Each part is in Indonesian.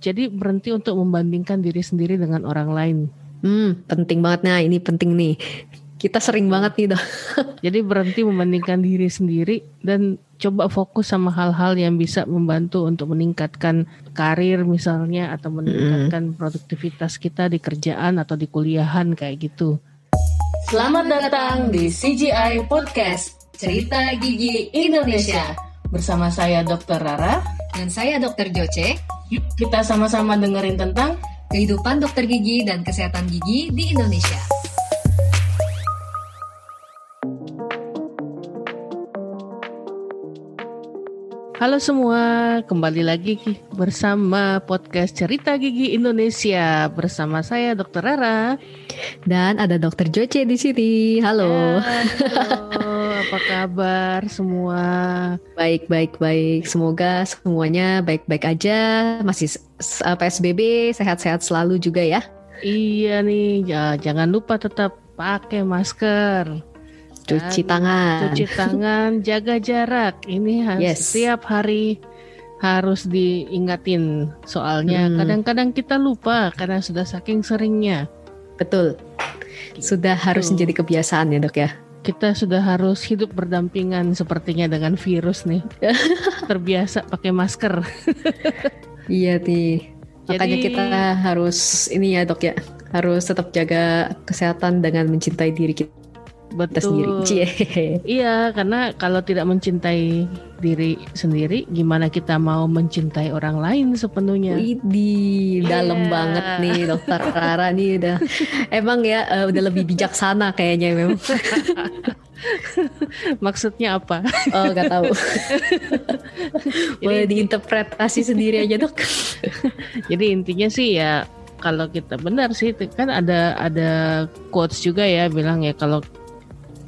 Jadi berhenti untuk membandingkan diri sendiri dengan orang lain. Hmm, penting banget nah ini penting nih. Kita sering banget nih dong. Jadi berhenti membandingkan diri sendiri dan coba fokus sama hal-hal yang bisa membantu untuk meningkatkan karir misalnya atau meningkatkan produktivitas kita di kerjaan atau di kuliahan kayak gitu. Selamat datang di CGI Podcast Cerita Gigi Indonesia Bersama saya Dr. Rara Dan saya Dr. Joce Yuk kita sama-sama dengerin tentang Kehidupan dokter gigi dan kesehatan gigi di Indonesia Halo semua, kembali lagi bersama podcast Cerita Gigi Indonesia bersama saya Dr. Rara Dan ada Dokter Joce di sini. Halo. Ya, halo, apa kabar semua? Baik, baik, baik. Semoga semuanya baik-baik aja. Masih uh, PSBB sehat-sehat selalu juga ya. Iya nih, ya, jangan lupa tetap pakai masker. Cuci Dan tangan. Cuci tangan, jaga jarak. Ini harus Yes. setiap hari harus diingatin. Soalnya Hmm. kadang-kadang kita lupa karena sudah saking seringnya. Betul. Sudah harus menjadi kebiasaan ya, Dok ya. Kita sudah harus hidup berdampingan sepertinya dengan virus nih. Terbiasa pakai masker. Iya, Ti. Makanya Jadi- kita harus ini ya, Dok ya. Harus tetap jaga kesehatan dengan mencintai diri kita Betul. sendiri. Cie. Iya, karena kalau tidak mencintai diri sendiri, gimana kita mau mencintai orang lain sepenuhnya? Widih, dalam Iya. banget nih dokter Rara nih udah emang ya eh, udah lebih bijaksana kayaknya memang. Maksudnya apa? Oh nggak tahu. Boleh diinterpretasi sendiri aja dok. Jadi intinya sih ya kalau kita benar sih kan ada ada quotes juga ya bilang ya kalau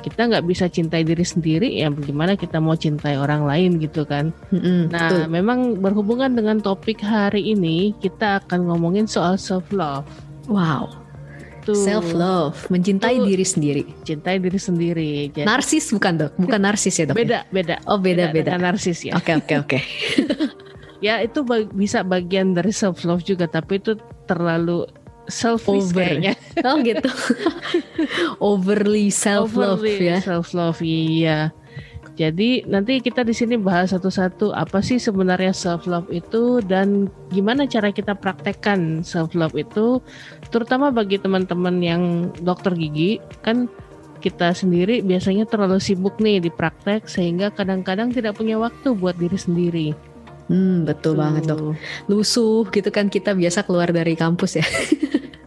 kita nggak bisa cintai diri sendiri ya bagaimana kita mau cintai orang lain gitu kan. Mm-mm, Nah, betul. memang berhubungan dengan topik hari ini kita akan ngomongin soal self love. Wow. Tuh, Self love, mencintai Tuh. diri sendiri. cintai diri sendiri. Jadi, Narsis bukan dok? Bukan narsis ya dok? beda beda. Oh beda beda. dengan narsis ya. Oke oke oke. Ya itu bisa bagian dari self love juga tapi itu terlalu selfish Over. kayaknya. Oh gitu. Overly self love ya. Self love iya. Jadi nanti kita di sini bahas satu-satu apa sih sebenarnya self love itu dan gimana cara kita praktekkan self love itu terutama bagi teman-teman yang dokter gigi kan kita sendiri biasanya terlalu sibuk nih di praktek sehingga kadang-kadang tidak punya waktu buat diri sendiri. Hmm betul banget dok. Lusuh gitu kan kita biasa keluar dari kampus ya.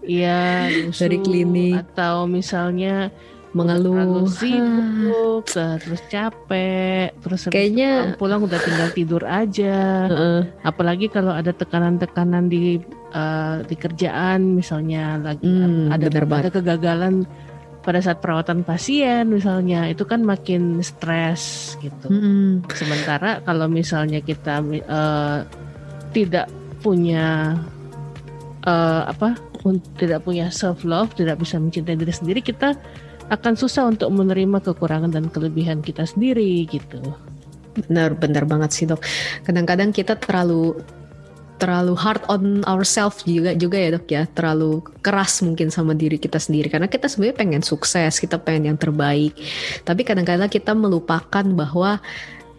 Iya, Dari klinik. atau misalnya Mengeluh. sibuk, terus capek, terus Kayaknya pulang, pulang udah tinggal tidur aja. Heeh. Apalagi kalau ada tekanan-tekanan di eh, di kerjaan, misalnya lagi Hmm, ada ada kegagalan pada saat perawatan pasien, misalnya itu kan makin stres gitu. Mm-mm. Sementara kalau misalnya kita eh, tidak punya eh, apa, tidak punya self love, tidak bisa mencintai diri sendiri, kita akan susah untuk menerima kekurangan dan kelebihan kita sendiri gitu. Benar, benar banget sih dok. Kadang-kadang kita terlalu terlalu hard on ourselves juga juga ya dok ya. Terlalu keras mungkin sama diri kita sendiri karena kita sebenarnya pengen sukses, kita pengen yang terbaik. Tapi kadang-kadang kita melupakan bahwa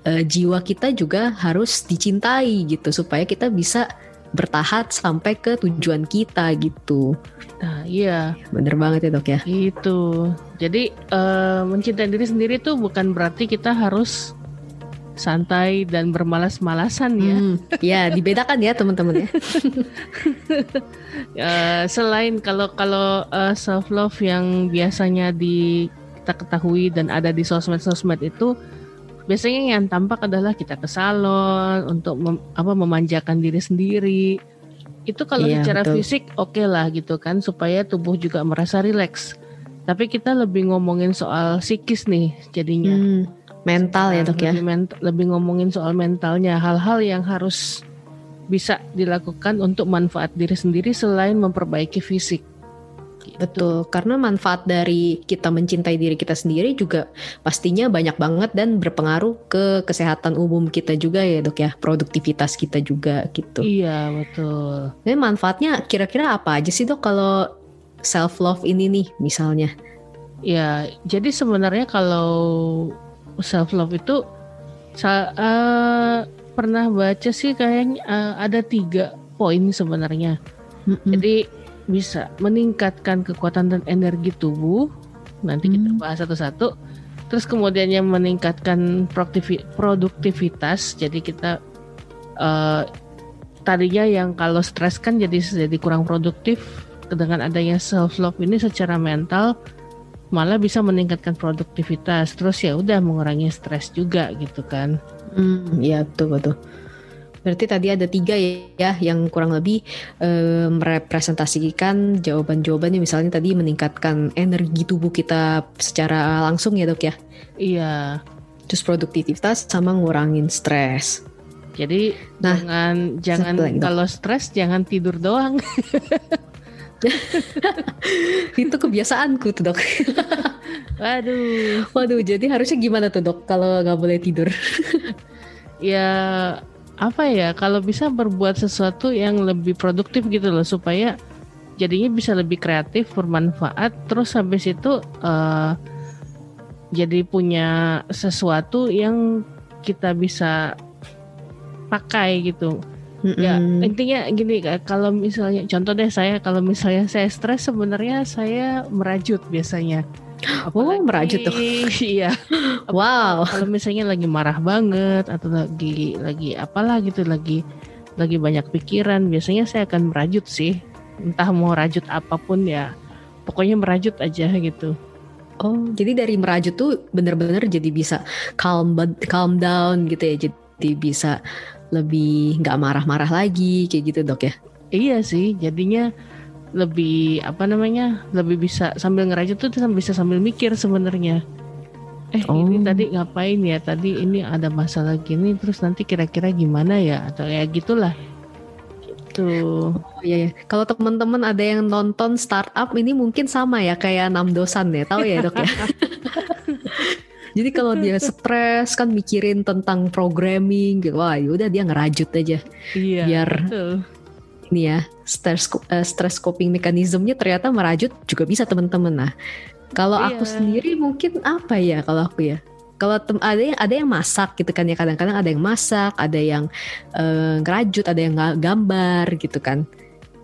eh, jiwa kita juga harus dicintai gitu supaya kita bisa bertahan sampai ke tujuan kita gitu. Nah, iya, Bener banget ya dok ya. itu. Jadi eh, mencintai diri sendiri itu bukan berarti kita harus santai dan bermalas-malasan ya. Hmm, ya dibedakan ya teman-teman ya. Eh, selain kalau kalau self love yang biasanya di kita ketahui dan ada di sosmed-sosmed itu biasanya yang tampak adalah kita ke salon untuk mem- apa memanjakan diri sendiri. Itu kalau Iya, secara betul. fisik oke lah gitu kan supaya tubuh juga merasa rileks. Tapi kita lebih ngomongin soal psikis nih jadinya. Hmm, mental ya dok ya. Lebih, ment- lebih ngomongin soal mentalnya, hal-hal yang harus bisa dilakukan untuk manfaat diri sendiri selain memperbaiki fisik. Gitu. Betul, karena manfaat dari kita mencintai diri kita sendiri juga pastinya banyak banget dan berpengaruh ke kesehatan umum kita juga ya dok ya, produktivitas kita juga gitu. Iya betul. Jadi manfaatnya kira-kira apa aja sih dok kalau self love ini nih misalnya? Ya, jadi sebenarnya kalau self love itu saya uh, pernah baca sih kayaknya uh, ada tiga poin sebenarnya. Mm-mm. Jadi bisa meningkatkan kekuatan dan energi tubuh. Nanti kita Hmm. bahas satu-satu. Terus kemudian yang meningkatkan produktivi- produktivitas. Jadi kita eh, tadinya yang kalau stres kan jadi jadi kurang produktif. Dengan adanya self love ini secara mental malah bisa meningkatkan produktivitas. Terus ya udah mengurangi stres juga gitu kan. Hmm, ya betul betul. Berarti tadi ada tiga ya yang kurang lebih eh, merepresentasikan jawaban-jawabannya misalnya tadi meningkatkan energi tubuh kita secara langsung ya dok ya. Iya. Terus produktivitas sama ngurangin stres. Jadi Nah, jangan jangan kalau stres jangan tidur doang. Itu kebiasaanku tuh dok. Waduh. Waduh, jadi harusnya gimana tuh dok kalau nggak boleh tidur? Ya apa ya kalau bisa berbuat sesuatu yang lebih produktif gitu loh supaya jadinya bisa lebih kreatif, bermanfaat terus habis itu eh, jadi punya sesuatu yang kita bisa pakai gitu. Ya Mm-mm. intinya gini kalau misalnya contoh deh saya kalau misalnya saya stres sebenarnya saya merajut biasanya. Oh, merajut tuh. Iya. Wow. Kalau misalnya lagi marah banget atau lagi lagi apalah gitu lagi lagi banyak pikiran biasanya saya akan merajut sih. Entah mau rajut apa pun ya. Pokoknya merajut aja gitu. Oh, jadi dari merajut tuh bener-bener jadi bisa calm calm down gitu ya. Jadi bisa lebih nggak marah-marah lagi kayak gitu dok ya. Iya sih, jadinya lebih apa namanya? Lebih bisa sambil ngerajut tuh bisa sambil mikir sebenarnya. Eh ini Oh. tadi ngapain ya? Tadi ini ada masalah gini, terus nanti kira-kira gimana ya? Atau ya gitulah. Gitu. Oh iya ya. Kalau teman-teman ada yang nonton startup ini mungkin sama ya kayak enam dosan ya, tahu ya dok ya. Jadi kalau dia stres kan mikirin tentang programming, gitu, wah yaudah dia ngerajut aja. Iya. Biar betul. ini ya stress eh, stress coping mekanismenya ternyata merajut juga bisa teman-teman. Nah, kalau aku Iya. sendiri mungkin apa ya kalau aku ya? Kalau tem- ada yang ada yang masak gitu kan ya kadang-kadang ada yang masak, ada yang eh, ngerajut, ada yang gambar gitu kan.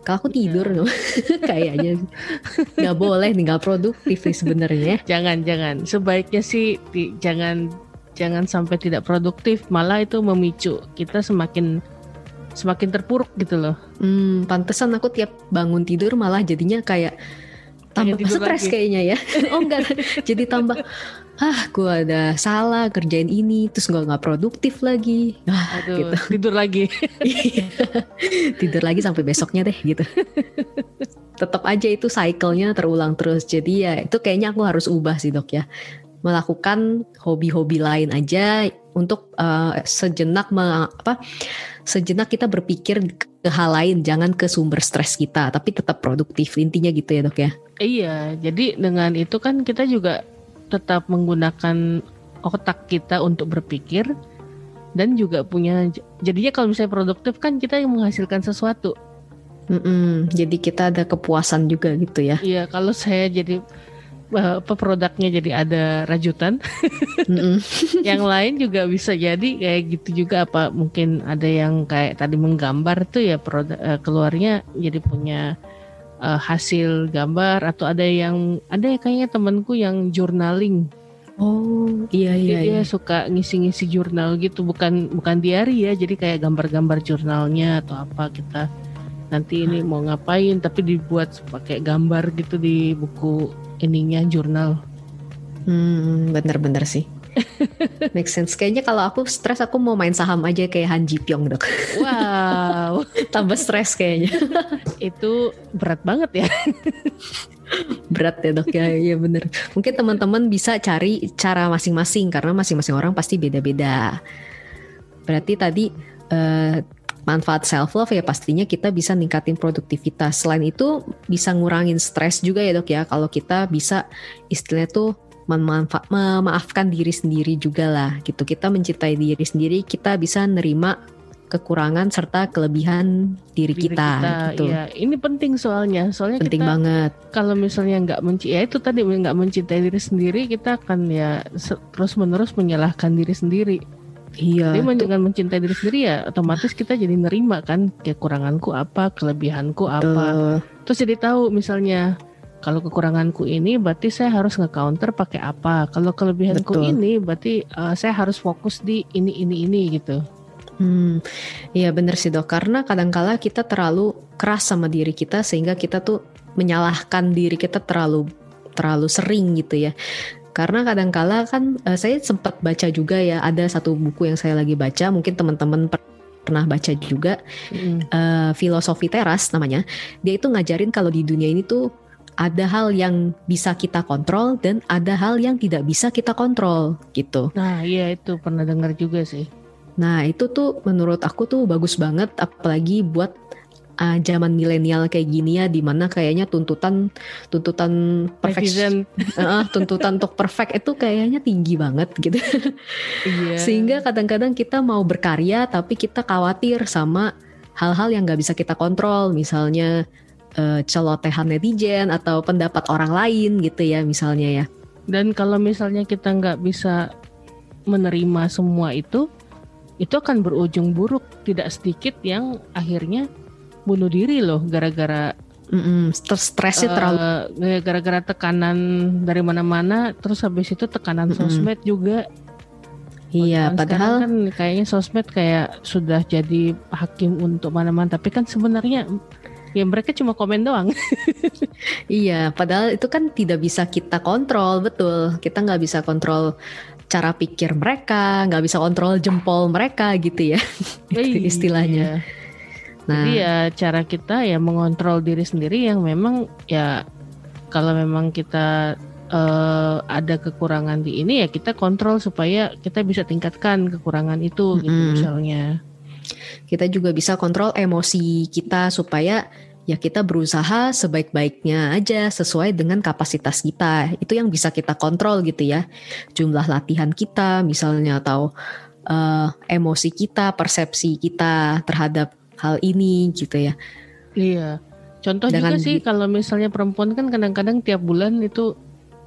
Kalau aku tidur kayaknya nggak boleh nggak produktif nih sebenarnya. Jangan jangan. Sebaiknya sih ti- jangan jangan sampai tidak produktif, malah itu memicu kita semakin semakin terpuruk gitu loh. Hmm, pantesan aku tiap bangun tidur malah jadinya kayak tambah stres kayaknya ya. oh enggak, jadi tambah ah gue ada salah kerjain ini terus gue nggak produktif lagi. Ah, Aduh, gitu. tidur lagi. tidur lagi sampai besoknya deh gitu. Tetap aja itu cycle-nya terulang terus. Jadi ya itu kayaknya aku harus ubah sih dok ya. Melakukan hobi-hobi lain aja untuk eh, sejenak me- apa sejenak kita berpikir ke hal lain, jangan ke sumber stres kita, tapi tetap produktif intinya gitu ya dok ya. Iya, jadi dengan itu kan kita juga tetap menggunakan otak kita untuk berpikir dan juga punya jadinya kalau misalnya produktif kan kita yang menghasilkan sesuatu. Mm-mm, jadi kita ada kepuasan juga gitu ya. Iya, kalau saya jadi apa produknya jadi ada rajutan, Mm-mm. yang lain juga bisa jadi kayak gitu juga apa mungkin ada yang kayak tadi menggambar tuh ya produk eh, keluarnya jadi punya eh, hasil gambar atau ada yang ada ya kayaknya temanku yang journaling Oh iya Jadi iya. dia iya. suka ngisi-ngisi jurnal gitu, bukan bukan diary ya, jadi kayak gambar-gambar jurnalnya atau apa kita nanti ini mau ngapain, tapi dibuat pakai gambar gitu di buku ininya jurnal. Hmm, bener-bener sih. Make sense. Kayaknya kalau aku stres aku mau main saham aja kayak Han Ji Pyong dok. Wow, Tambah stres kayaknya. itu berat banget ya. Berat ya dok ya. Iya bener. Mungkin teman-teman bisa cari cara masing-masing karena masing-masing orang pasti beda-beda. Berarti tadi eh, manfaat self love ya pastinya kita bisa ningkatin produktivitas. Selain itu bisa ngurangin stres juga ya dok ya kalau kita bisa istilahnya tuh memanfa- memaafkan diri sendiri juga lah gitu. Kita mencintai diri sendiri, kita bisa nerima kekurangan serta kelebihan diri, Diri kita, gitu. Iya, ini penting soalnya. Soalnya Penting kita banget. kalau misalnya nggak menci, ya itu tadi nggak mencintai diri sendiri, kita akan ya terus menerus menyalahkan diri sendiri. Iya. Tuh, dengan mencintai diri sendiri ya, otomatis kita jadi nerima kan kekuranganku apa, kelebihanku apa. betul. Terus jadi tahu misalnya kalau kekuranganku ini berarti saya harus nge-counter pakai apa. Kalau kelebihanku Betul. ini berarti uh, saya harus fokus di ini ini ini gitu. Hmm, iya bener sih dok. Karena kadangkala kita terlalu keras sama diri kita sehingga kita tuh menyalahkan diri kita terlalu terlalu sering gitu ya. Karena kadangkala kan eh, saya sempat baca juga ya ada satu buku yang saya lagi baca mungkin teman-teman per- pernah baca juga Mm. eh, filosofi teras namanya. Dia itu ngajarin kalau di dunia ini tuh ada hal yang bisa kita kontrol dan ada hal yang tidak bisa kita kontrol gitu. Nah, iya itu pernah dengar juga sih. Nah itu tuh menurut aku tuh bagus banget apalagi buat uh, zaman milenial kayak gini ya di mana kayaknya tuntutan tuntutan perfect uh, tuntutan untuk perfect itu kayaknya tinggi banget gitu iya. sehingga kadang-kadang kita mau berkarya tapi kita khawatir sama hal-hal yang nggak bisa kita kontrol misalnya uh, celotehan netizen atau pendapat orang lain gitu ya misalnya ya Dan kalau misalnya kita nggak bisa menerima semua itu, itu akan berujung buruk. Tidak sedikit yang akhirnya bunuh diri loh gara-gara Mm-mm, terus stresnya terlalu eh, gara-gara tekanan dari mana-mana. Terus habis itu tekanan Mm-mm. sosmed juga. iya Zaman padahal kan kayaknya sosmed kayak sudah jadi hakim untuk mana-mana. Tapi kan sebenarnya ya mereka cuma komen doang. Iya, padahal itu kan tidak bisa kita kontrol, betul. Kita nggak bisa kontrol cara pikir mereka, nggak bisa kontrol jempol mereka gitu ya, Itu istilahnya. Iya. Nah, Jadi ya cara kita ya mengontrol diri sendiri yang memang ya kalau memang kita eh, ada kekurangan di ini ya kita kontrol supaya kita bisa tingkatkan kekurangan itu gitu Mm-mm. misalnya. kita juga bisa kontrol emosi kita supaya ya kita berusaha sebaik-baiknya aja sesuai dengan kapasitas kita. Itu yang bisa kita kontrol gitu ya. Jumlah latihan kita misalnya atau eh, emosi kita, persepsi kita terhadap hal ini gitu ya. Iya. Contoh Dengan juga sih di- kalau misalnya perempuan kan kadang-kadang tiap bulan itu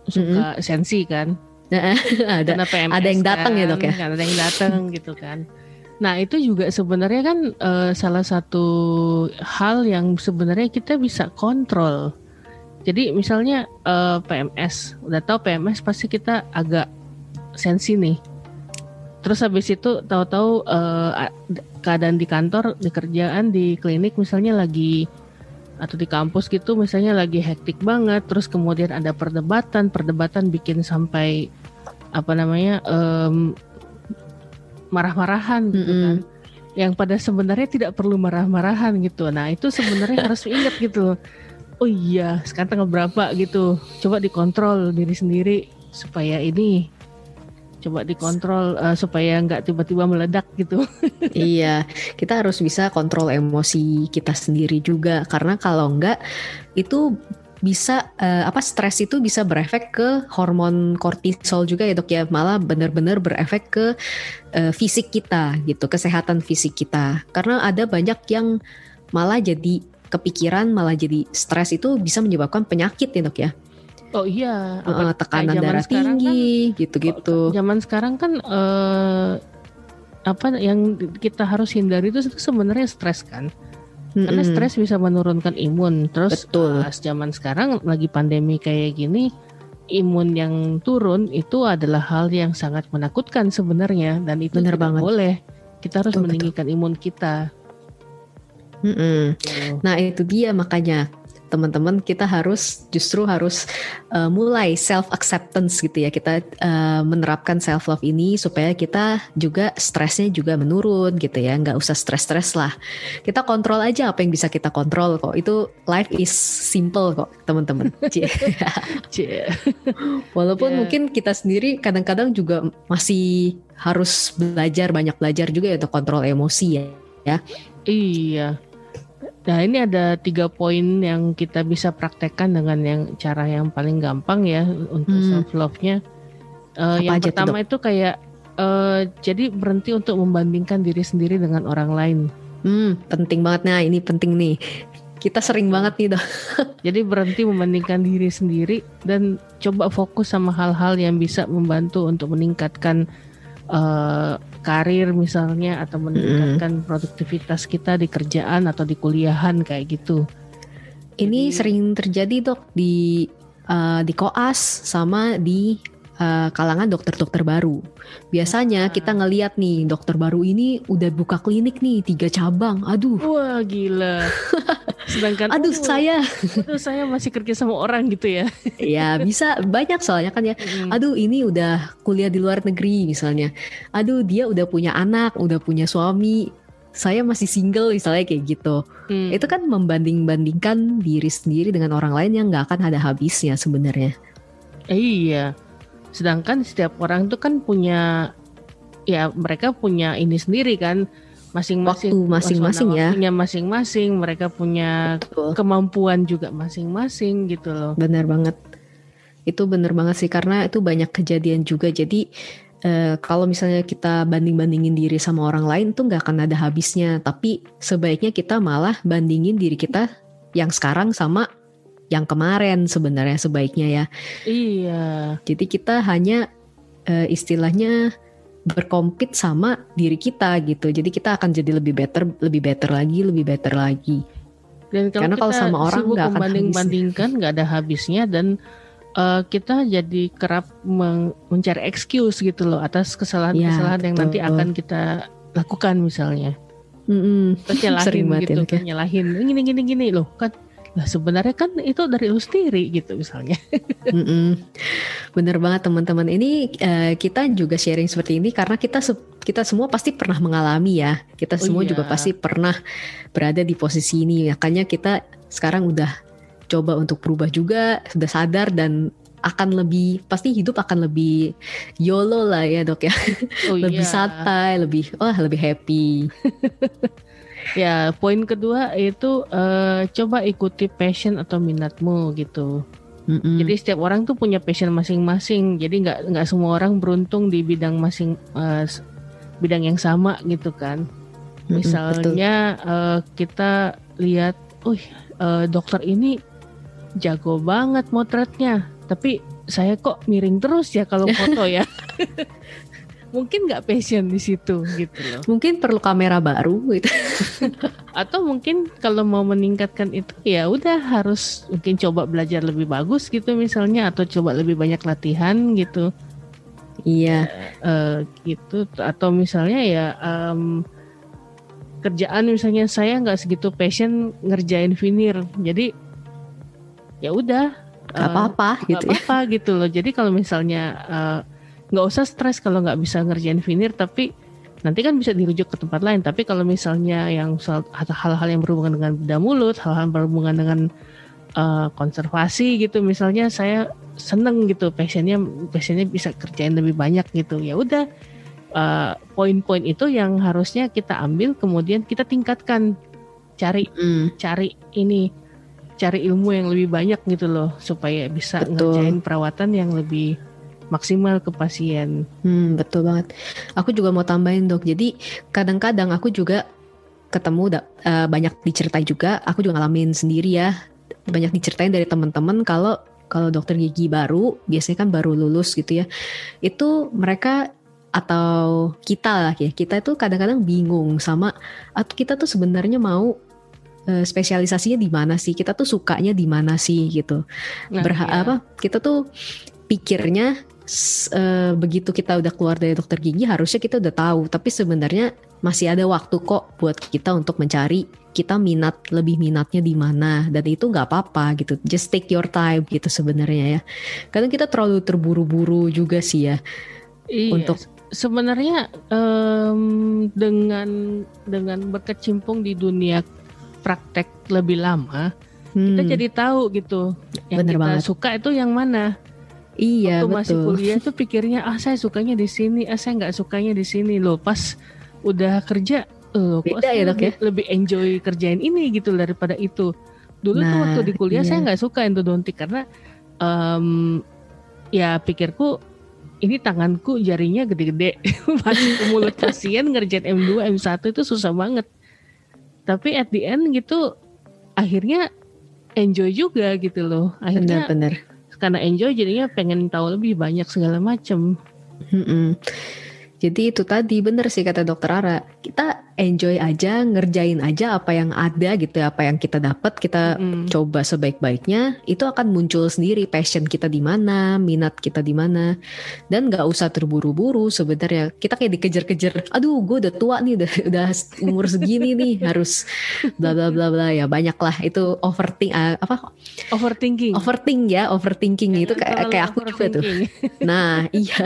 suka sensi kan. ada PMS ada yang datang ya, Dok, ya? kan, Ada yang datang gitu kan. Nah itu juga sebenarnya kan eh, salah satu hal yang sebenarnya kita bisa kontrol. Jadi misalnya eh, PMS, udah tahu PMS pasti kita agak sensi nih. Terus habis itu tahu-tahu a- keadaan di kantor, di kerjaan, di klinik misalnya lagi atau di kampus gitu misalnya lagi hektik banget terus kemudian ada perdebatan perdebatan bikin sampai apa namanya em, marah-marahan gitu Mm-mm. kan. Yang pada sebenarnya tidak perlu marah-marahan gitu. Nah itu sebenarnya harus ingat gitu oh iya sekarang tanggal berapa gitu? Coba dikontrol diri sendiri supaya ini coba dikontrol eh, supaya nggak tiba-tiba meledak gitu. Iya, kita harus bisa kontrol emosi kita sendiri juga. Karena kalau enggak itu bisa eh, apa stres itu bisa berefek ke hormon kortisol juga ya dok ya. Malah benar-benar berefek ke eh, fisik kita gitu kesehatan fisik kita. Karena ada banyak yang malah jadi kepikiran malah jadi stres itu bisa menyebabkan penyakit ya dok ya oh iya Eh, apa- tekanan darah kan tinggi gitu-gitu Zaman sekarang kan eh, apa yang kita harus hindari itu sebenarnya stres kan. Karena Mm-mm. stres bisa menurunkan imun. Terus Betul. pas zaman sekarang lagi pandemi kayak gini, imun yang turun itu adalah hal yang sangat menakutkan sebenarnya dan itu Bener tidak banget. boleh. Kita harus Betul, betul. meninggikan imun kita. Gitu. Nah itu dia makanya teman-teman kita harus justru harus uh, mulai self acceptance gitu ya. Kita uh, menerapkan self love ini supaya kita juga stresnya juga menurun gitu ya. Nggak usah stres-stres lah. Kita kontrol aja apa yang bisa kita kontrol kok. Itu life is simple kok teman-teman. Walaupun Ya. mungkin kita sendiri kadang-kadang juga masih harus belajar banyak belajar juga ya untuk kontrol emosi ya ya. Iya. Nah ini ada tiga poin yang kita bisa praktekkan dengan yang cara yang paling gampang ya untuk Hmm. self love-nya. Eh, Apa yang pertama itu kayak eh, jadi berhenti untuk membandingkan diri sendiri dengan orang lain. Hmm, penting banget nah ini penting nih. Kita sering banget nih dok. Jadi berhenti membandingkan diri sendiri dan coba fokus sama hal-hal yang bisa membantu untuk meningkatkan eh, karir misalnya atau meningkatkan produktivitas kita di kerjaan atau di kuliahan kayak gitu. Ini Jadi- sering terjadi dok di eh, di koas sama di eh, kalangan dokter-dokter baru. Biasanya Ah. kita ngeliat nih dokter baru ini udah buka klinik nih tiga cabang. Aduh, Wah gila. Sedangkan aduh oh, saya aduh, saya masih kerja sama orang gitu ya. ya bisa banyak soalnya kan ya. Aduh ini udah kuliah di luar negeri misalnya. Aduh dia udah punya anak, udah punya suami. Saya masih single misalnya kayak gitu. Hmm. Itu kan membanding-bandingkan diri sendiri dengan orang lain yang nggak akan ada habisnya sebenarnya. Eh, iya. Sedangkan setiap orang tuh kan punya ya mereka punya ini sendiri kan masing-masing Waktu masing-masing ya. waktunya masing-masing mereka punya Betul. kemampuan juga masing-masing gitu loh. Benar banget. Itu benar banget sih karena itu banyak kejadian juga. Jadi eh, kalau misalnya kita banding-bandingin diri sama orang lain tuh nggak akan ada habisnya. Tapi sebaiknya kita malah bandingin diri kita yang sekarang sama yang kemarin sebenarnya sebaiknya ya. Iya. Jadi kita hanya eh, istilahnya berkompet sama diri kita gitu. Jadi kita akan jadi lebih better, lebih better lagi, lebih better lagi. Dan kalau Karena kalau sama orang nggak akan membanding-bandingkan nggak ada habisnya dan eh, kita jadi kerap mencari excuse gitu loh atas kesalahan-kesalahan yang nanti akan kita lakukan misalnya. Mm-mm. Terus nyalahin Sering gitu ya, kan nyalahin gini gini gini loh kan lah sebenarnya kan itu dari lu sendiri gitu misalnya. Bener banget teman-teman. Ini eh, kita juga sharing seperti ini karena kita se- kita semua pasti pernah mengalami ya. Kita Oh semua iya. juga pasti pernah berada di posisi ini. Makanya kita sekarang udah coba untuk berubah juga, sudah sadar dan akan lebih pasti hidup akan lebih YOLO lah ya dok ya. oh lebih iya. santai, lebih wah lebih happy. ya poin kedua itu eh, coba ikuti passion atau minatmu gitu Mm-mm. jadi setiap orang tuh punya passion masing-masing jadi nggak nggak semua orang beruntung di bidang masing s- bidang yang sama gitu kan misalnya eh, kita lihat, uh dokter ini jago banget motretnya, tapi saya kok miring terus ya kalau foto ya. mungkin nggak passion di situ gitu loh. Mungkin perlu kamera baru gitu. Atau mungkin kalau mau meningkatkan itu ya udah harus mungkin coba belajar lebih bagus gitu misalnya atau coba lebih banyak latihan gitu. Iya. eh, gitu atau misalnya ya em, kerjaan misalnya saya nggak segitu passion ngerjain vinir jadi ya udah Gak eh, apa-apa nggak gitu ya. apa-apa gitu loh jadi kalau misalnya eh, nggak usah stres kalau nggak bisa ngerjain vinir tapi nanti kan bisa dirujuk ke tempat lain. Tapi kalau misalnya yang hal-hal yang berhubungan dengan benda mulut hal-hal berhubungan dengan eh, konservasi gitu misalnya saya seneng gitu passionnya passionnya bisa kerjain lebih banyak gitu. Ya udah eh, poin-poin itu yang harusnya kita ambil kemudian kita tingkatkan. Cari Mm, cari ini cari ilmu yang lebih banyak gitu loh supaya bisa Betul. ngerjain perawatan yang lebih maksimal ke pasien. Hmm, betul banget. Aku juga mau tambahin dok. Jadi kadang-kadang aku juga ketemu eh, banyak diceritain juga. Aku juga ngalamin sendiri ya. Banyak diceritain dari teman-teman kalau kalau dokter gigi baru, biasanya kan baru lulus gitu ya. Itu mereka atau kita lah ya. Kita itu kadang-kadang bingung sama atau kita tuh sebenarnya mau eh, spesialisasinya di mana sih? Kita tuh sukanya di mana sih gitu Nah, berha iya. apa kita tuh pikirnya eh, begitu kita udah keluar dari dokter gigi harusnya kita udah tahu. Tapi sebenarnya masih ada waktu kok buat kita untuk mencari kita minat lebih minatnya di mana. Dan itu nggak apa-apa gitu. Just take your time gitu sebenarnya ya. Kadang kita terlalu terburu-buru juga sih ya. Iya, untuk- se- sebenarnya em, dengan dengan berkecimpung di dunia praktek lebih lama, kita Hmm, jadi tahu gitu yang Bener kita banget. suka itu yang mana. Iya Waktu masih betul kuliah tuh pikirnya ah saya sukanya di sini, ah saya nggak sukanya di sini loh. Pas udah kerja, oh, kok Beda ya, Dok, ya? lebih, lebih enjoy kerjain ini gitu daripada itu. Dulu tuh Nah, waktu di kuliah iya. saya nggak suka endodontik karena em, ya pikirku ini tanganku jarinya gede-gede masuk ke mulut pasien ngerjain M2 M1 itu susah banget. Tapi at the end gitu akhirnya enjoy juga gitu loh. Akhirnya Benar-benar. Karena enjoy jadinya pengen tahu lebih banyak segala macam. Mm-mm. Jadi itu tadi bener sih kata dokter Ara. Kita enjoy aja, ngerjain aja apa yang ada gitu, ya, apa yang kita dapat kita Mm. coba sebaik-baiknya. Itu akan muncul sendiri passion kita di mana, minat kita di mana, dan nggak usah terburu-buru. Sebenarnya kita kayak dikejar-kejar. Aduh, gue udah tua nih, udah udah umur segini nih, harus bla bla bla bla ya banyak lah. Itu overthink ah, apa Overthinking. overthink ya, overthinking itu kayak kayak aku juga tuh. Nah, iya.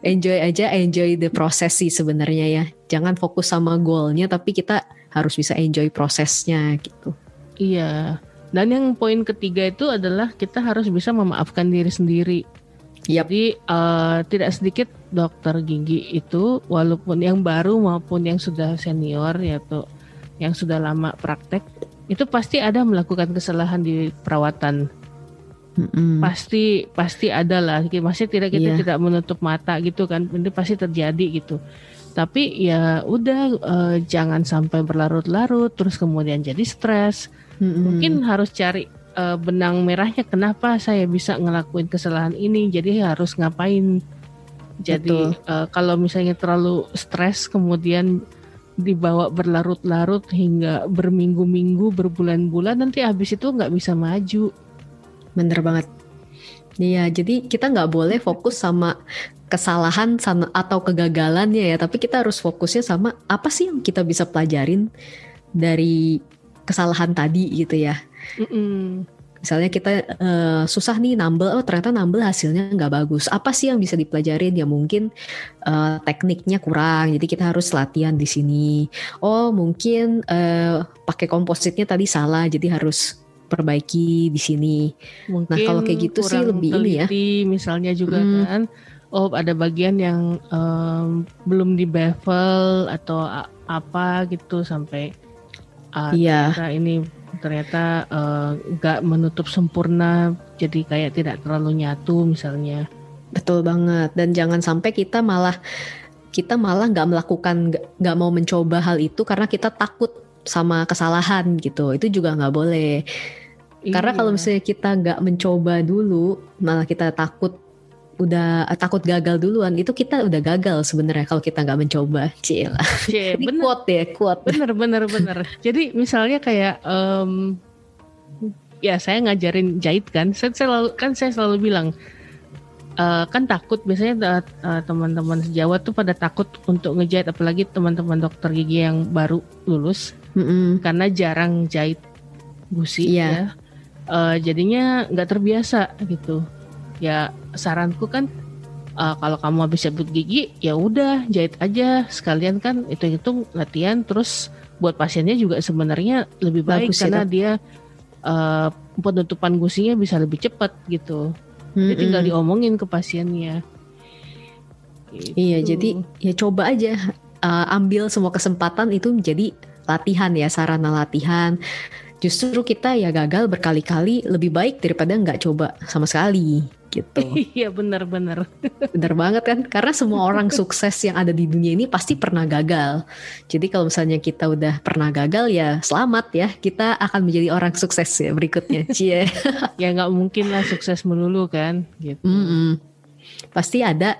Enjoy aja, enjoy the process sih sebenarnya ya. Jangan fokus sama goalnya, tapi kita harus bisa enjoy prosesnya gitu. Iya. Dan yang poin ketiga itu adalah kita harus bisa memaafkan diri sendiri. Yap. Jadi eh, tidak sedikit dokter gigi itu walaupun yang baru maupun yang sudah senior yaitu yang sudah lama praktek itu pasti ada melakukan kesalahan di perawatan. Mm-mm. Pasti pasti ada lah. Masih tidak kita Iya. tidak menutup mata gitu kan. Ini pasti terjadi gitu. Tapi ya udah eh, jangan sampai berlarut-larut terus kemudian jadi stres. Mm-mm. mungkin harus cari eh, benang merahnya kenapa saya bisa ngelakuin kesalahan ini jadi harus ngapain jadi eh, kalau misalnya terlalu stres kemudian dibawa berlarut-larut hingga berminggu-minggu berbulan-bulan nanti habis itu nggak bisa maju bener banget. Iya, jadi kita nggak boleh fokus sama kesalahan sama atau kegagalannya ya, tapi kita harus fokusnya sama apa sih yang kita bisa pelajarin dari kesalahan tadi gitu ya. Mm-mm. Misalnya kita eh, susah nih nambel, oh ternyata nambel hasilnya nggak bagus. Apa sih yang bisa dipelajarin? Ya mungkin eh, tekniknya kurang, jadi kita harus latihan di sini. Oh mungkin eh, pakai kompositnya tadi salah, jadi harus perbaiki di sini. mungkin Nah, kalau kayak gitu sih lebih ini ya. teliti misalnya juga Mm. kan oh ada bagian yang em, belum di bevel atau apa gitu sampai ah, Iya. ternyata ini ternyata eh, nggak menutup sempurna jadi kayak tidak terlalu nyatu misalnya Betul banget. Dan jangan sampai kita malah kita malah nggak melakukan nggak mau mencoba hal itu karena kita takut sama kesalahan gitu. Itu juga nggak boleh. Karena Iya. kalau misalnya kita nggak mencoba dulu, malah kita takut udah eh, takut gagal duluan, itu kita udah gagal sebenarnya kalau kita nggak mencoba. Cila. Ini bener quote ya, quote. bener bener bener jadi misalnya kayak em, ya saya ngajarin jahit kan saya selalu kan saya selalu bilang eh, kan takut biasanya eh, teman-teman sejawat tuh pada takut untuk ngejahit apalagi teman-teman dokter gigi yang baru lulus Mm-mm. karena jarang jahit gusi Iya. ya Eh, jadinya nggak terbiasa gitu ya saranku kan eh, kalau kamu habis cabut gigi ya udah jahit aja sekalian kan itu itu latihan terus buat pasiennya juga sebenarnya lebih baik Bagus ya, karena Dok. dia eh, penutupan gusinya bisa lebih cepat gitu jadi tinggal diomongin ke pasiennya Gitu. Iya, jadi ya coba aja uh, ambil semua kesempatan itu menjadi latihan ya, sarana latihan. Justru kita ya gagal berkali-kali lebih baik daripada nggak coba sama sekali gitu. iya benar-benar Bener banget kan? Karena semua orang sukses yang ada di dunia ini pasti pernah gagal. Jadi kalau misalnya kita udah pernah gagal ya selamat ya, kita akan menjadi orang sukses ya berikutnya. Cie. ya nggak mungkin lah sukses melulu kan gitu Mm-mm. Pasti ada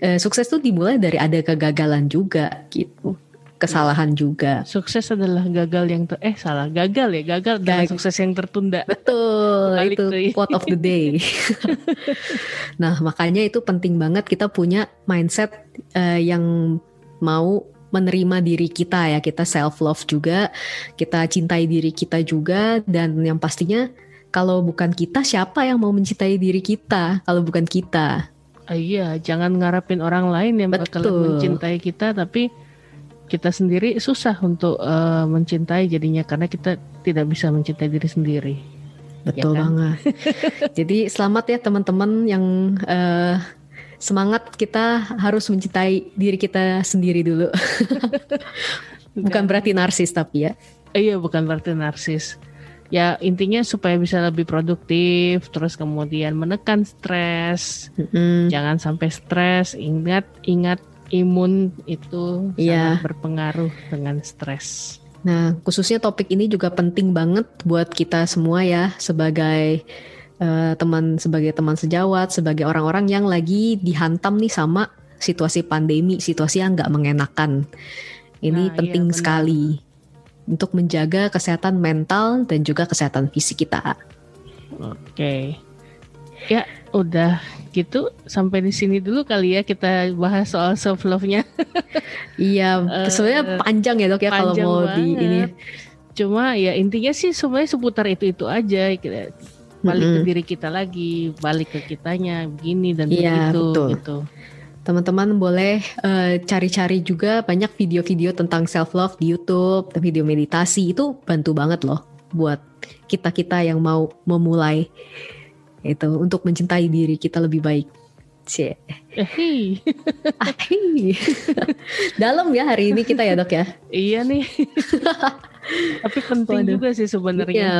eh, sukses tuh dimulai dari ada kegagalan juga gitu. Kesalahan juga. Sukses adalah gagal yang ter eh salah gagal ya gagal Gag- sukses yang tertunda. Betul, Balik itu tuh. quote of the day. nah, makanya itu penting banget kita punya mindset eh, yang mau menerima diri kita ya, kita self love juga, kita cintai diri kita juga dan yang pastinya kalau bukan kita siapa yang mau mencintai diri kita kalau bukan kita. Ah, iya, jangan ngarapin orang lain yang bakal Betul. mencintai kita tapi kita sendiri susah untuk eh, mencintai jadinya karena kita tidak bisa mencintai diri sendiri. Betul kan? banget. Jadi selamat ya teman-teman yang eh, semangat kita harus mencintai diri kita sendiri dulu. Bukan berarti narsis tapi ya. Iya, bukan berarti narsis. Ya intinya supaya bisa lebih produktif, terus kemudian menekan stres. Mm-mm. Jangan sampai stres. Ingat, ingat imun itu Iya. sangat berpengaruh dengan stres. Nah, khususnya topik ini juga penting banget buat kita semua ya sebagai eh, teman sebagai teman sejawat, sebagai orang-orang yang lagi dihantam nih sama situasi pandemi, situasi yang nggak mengenakan. Ini Nah, iya, penting benar. sekali untuk menjaga kesehatan mental dan juga kesehatan fisik kita. Oke. Ya, udah gitu sampai di sini dulu kali ya kita bahas soal self love-nya. Iya, Eh, sebenarnya panjang ya dok ya kalau mau di banget. ini. Cuma ya intinya sih semuanya seputar itu-itu aja. Kita balik ke Mm-mm. diri kita lagi, balik ke kitanya begini dan Iya, begitu betul. gitu. Teman-teman boleh eh, cari-cari juga banyak video-video tentang self love di YouTube, video meditasi itu bantu banget loh buat kita-kita yang mau memulai itu untuk mencintai diri kita lebih baik. Cie. Eh, hi. Ah. Dalam ya hari ini kita ya dok ya. iya nih. Tapi penting Waduh. juga sih sebenarnya. Iya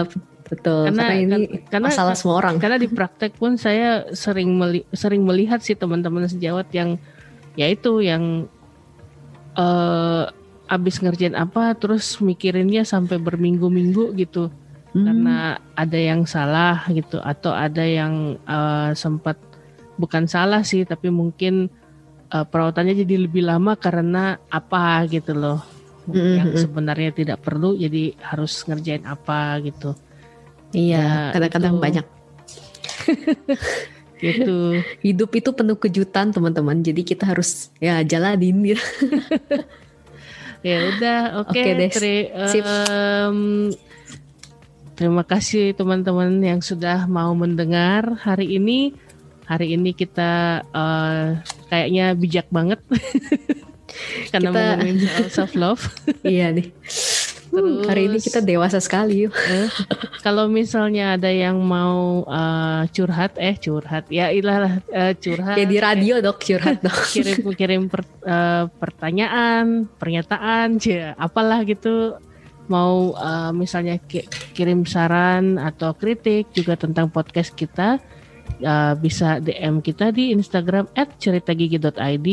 betul. Karena- Karena, ini kan- karena- masalah semua orang. Karena di praktek pun saya sering meli- sering melihat sih teman-teman sejawat yang ya itu yang eh abis ngerjain apa terus mikirinnya sampai berminggu-minggu gitu Hmm, karena ada yang salah gitu atau ada yang eh, sempat bukan salah sih tapi mungkin eh, perawatannya jadi lebih lama karena apa gitu loh Mm, yang mm, mm. sebenarnya tidak perlu jadi harus ngerjain apa gitu iya, ya, kadang-kadang itu. banyak. gitu Hidup itu penuh kejutan teman-teman. Jadi kita harus ya jalanin gitu. ya udah oke Oke deh, Tri- sip. Terima kasih teman-teman yang sudah mau mendengar hari ini hari ini kita eh, kayaknya bijak banget karena Kita- ngomongin soal self love iya nih. Uh, hari ini Terus- kita dewasa sekali yuk. kalau misalnya ada yang mau eh, curhat eh curhat ya ilah eh, curhat Kayak di radio dok curhat dok. kirim kirim per- eh, pertanyaan pernyataan ya apalah gitu mau eh, misalnya ki- kirim saran atau kritik juga tentang podcast kita eh, bisa DM kita di Instagram @ceritagigi.id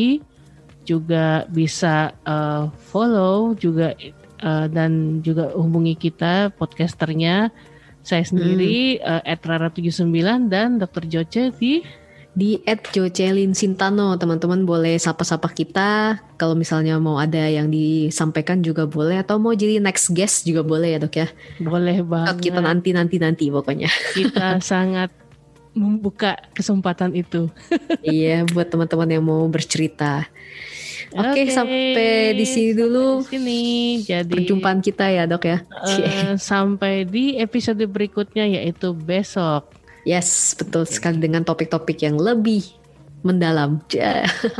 juga bisa eh, follow juga eh, dan juga hubungi kita podcasternya saya sendiri eh, @rara79 dan Dr. Joce di Di @jocelyn Sintano teman-teman boleh sapa-sapa kita. Kalau misalnya mau ada yang disampaikan juga boleh atau mau jadi next guest juga boleh ya dok ya. boleh banget kita nanti nanti nanti pokoknya. kita sangat membuka kesempatan itu. iya buat teman-teman yang mau bercerita. Oke, sampai di sini dulu Di sini. Jadi perjumpaan kita ya dok ya. eh, sampai di episode berikutnya yaitu besok. Yes betul sekali dengan topik-topik yang lebih mendalam.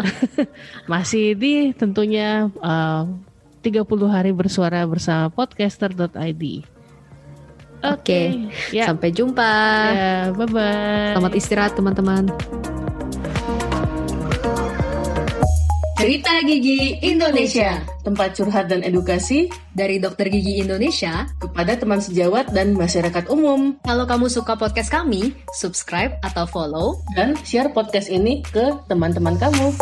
Masih di tentunya eh, 30 hari bersuara bersama podcaster.id. Oke. Oke. Ya. Sampai jumpa. ya, bye bye. Selamat istirahat teman-teman. Cerita Gigi Indonesia, tempat curhat dan edukasi Dari Dokter Gigi Indonesia, kepada teman sejawat dan masyarakat umum. kalau kamu suka podcast kami, subscribe atau follow Dan share podcast ini ke teman-teman kamu.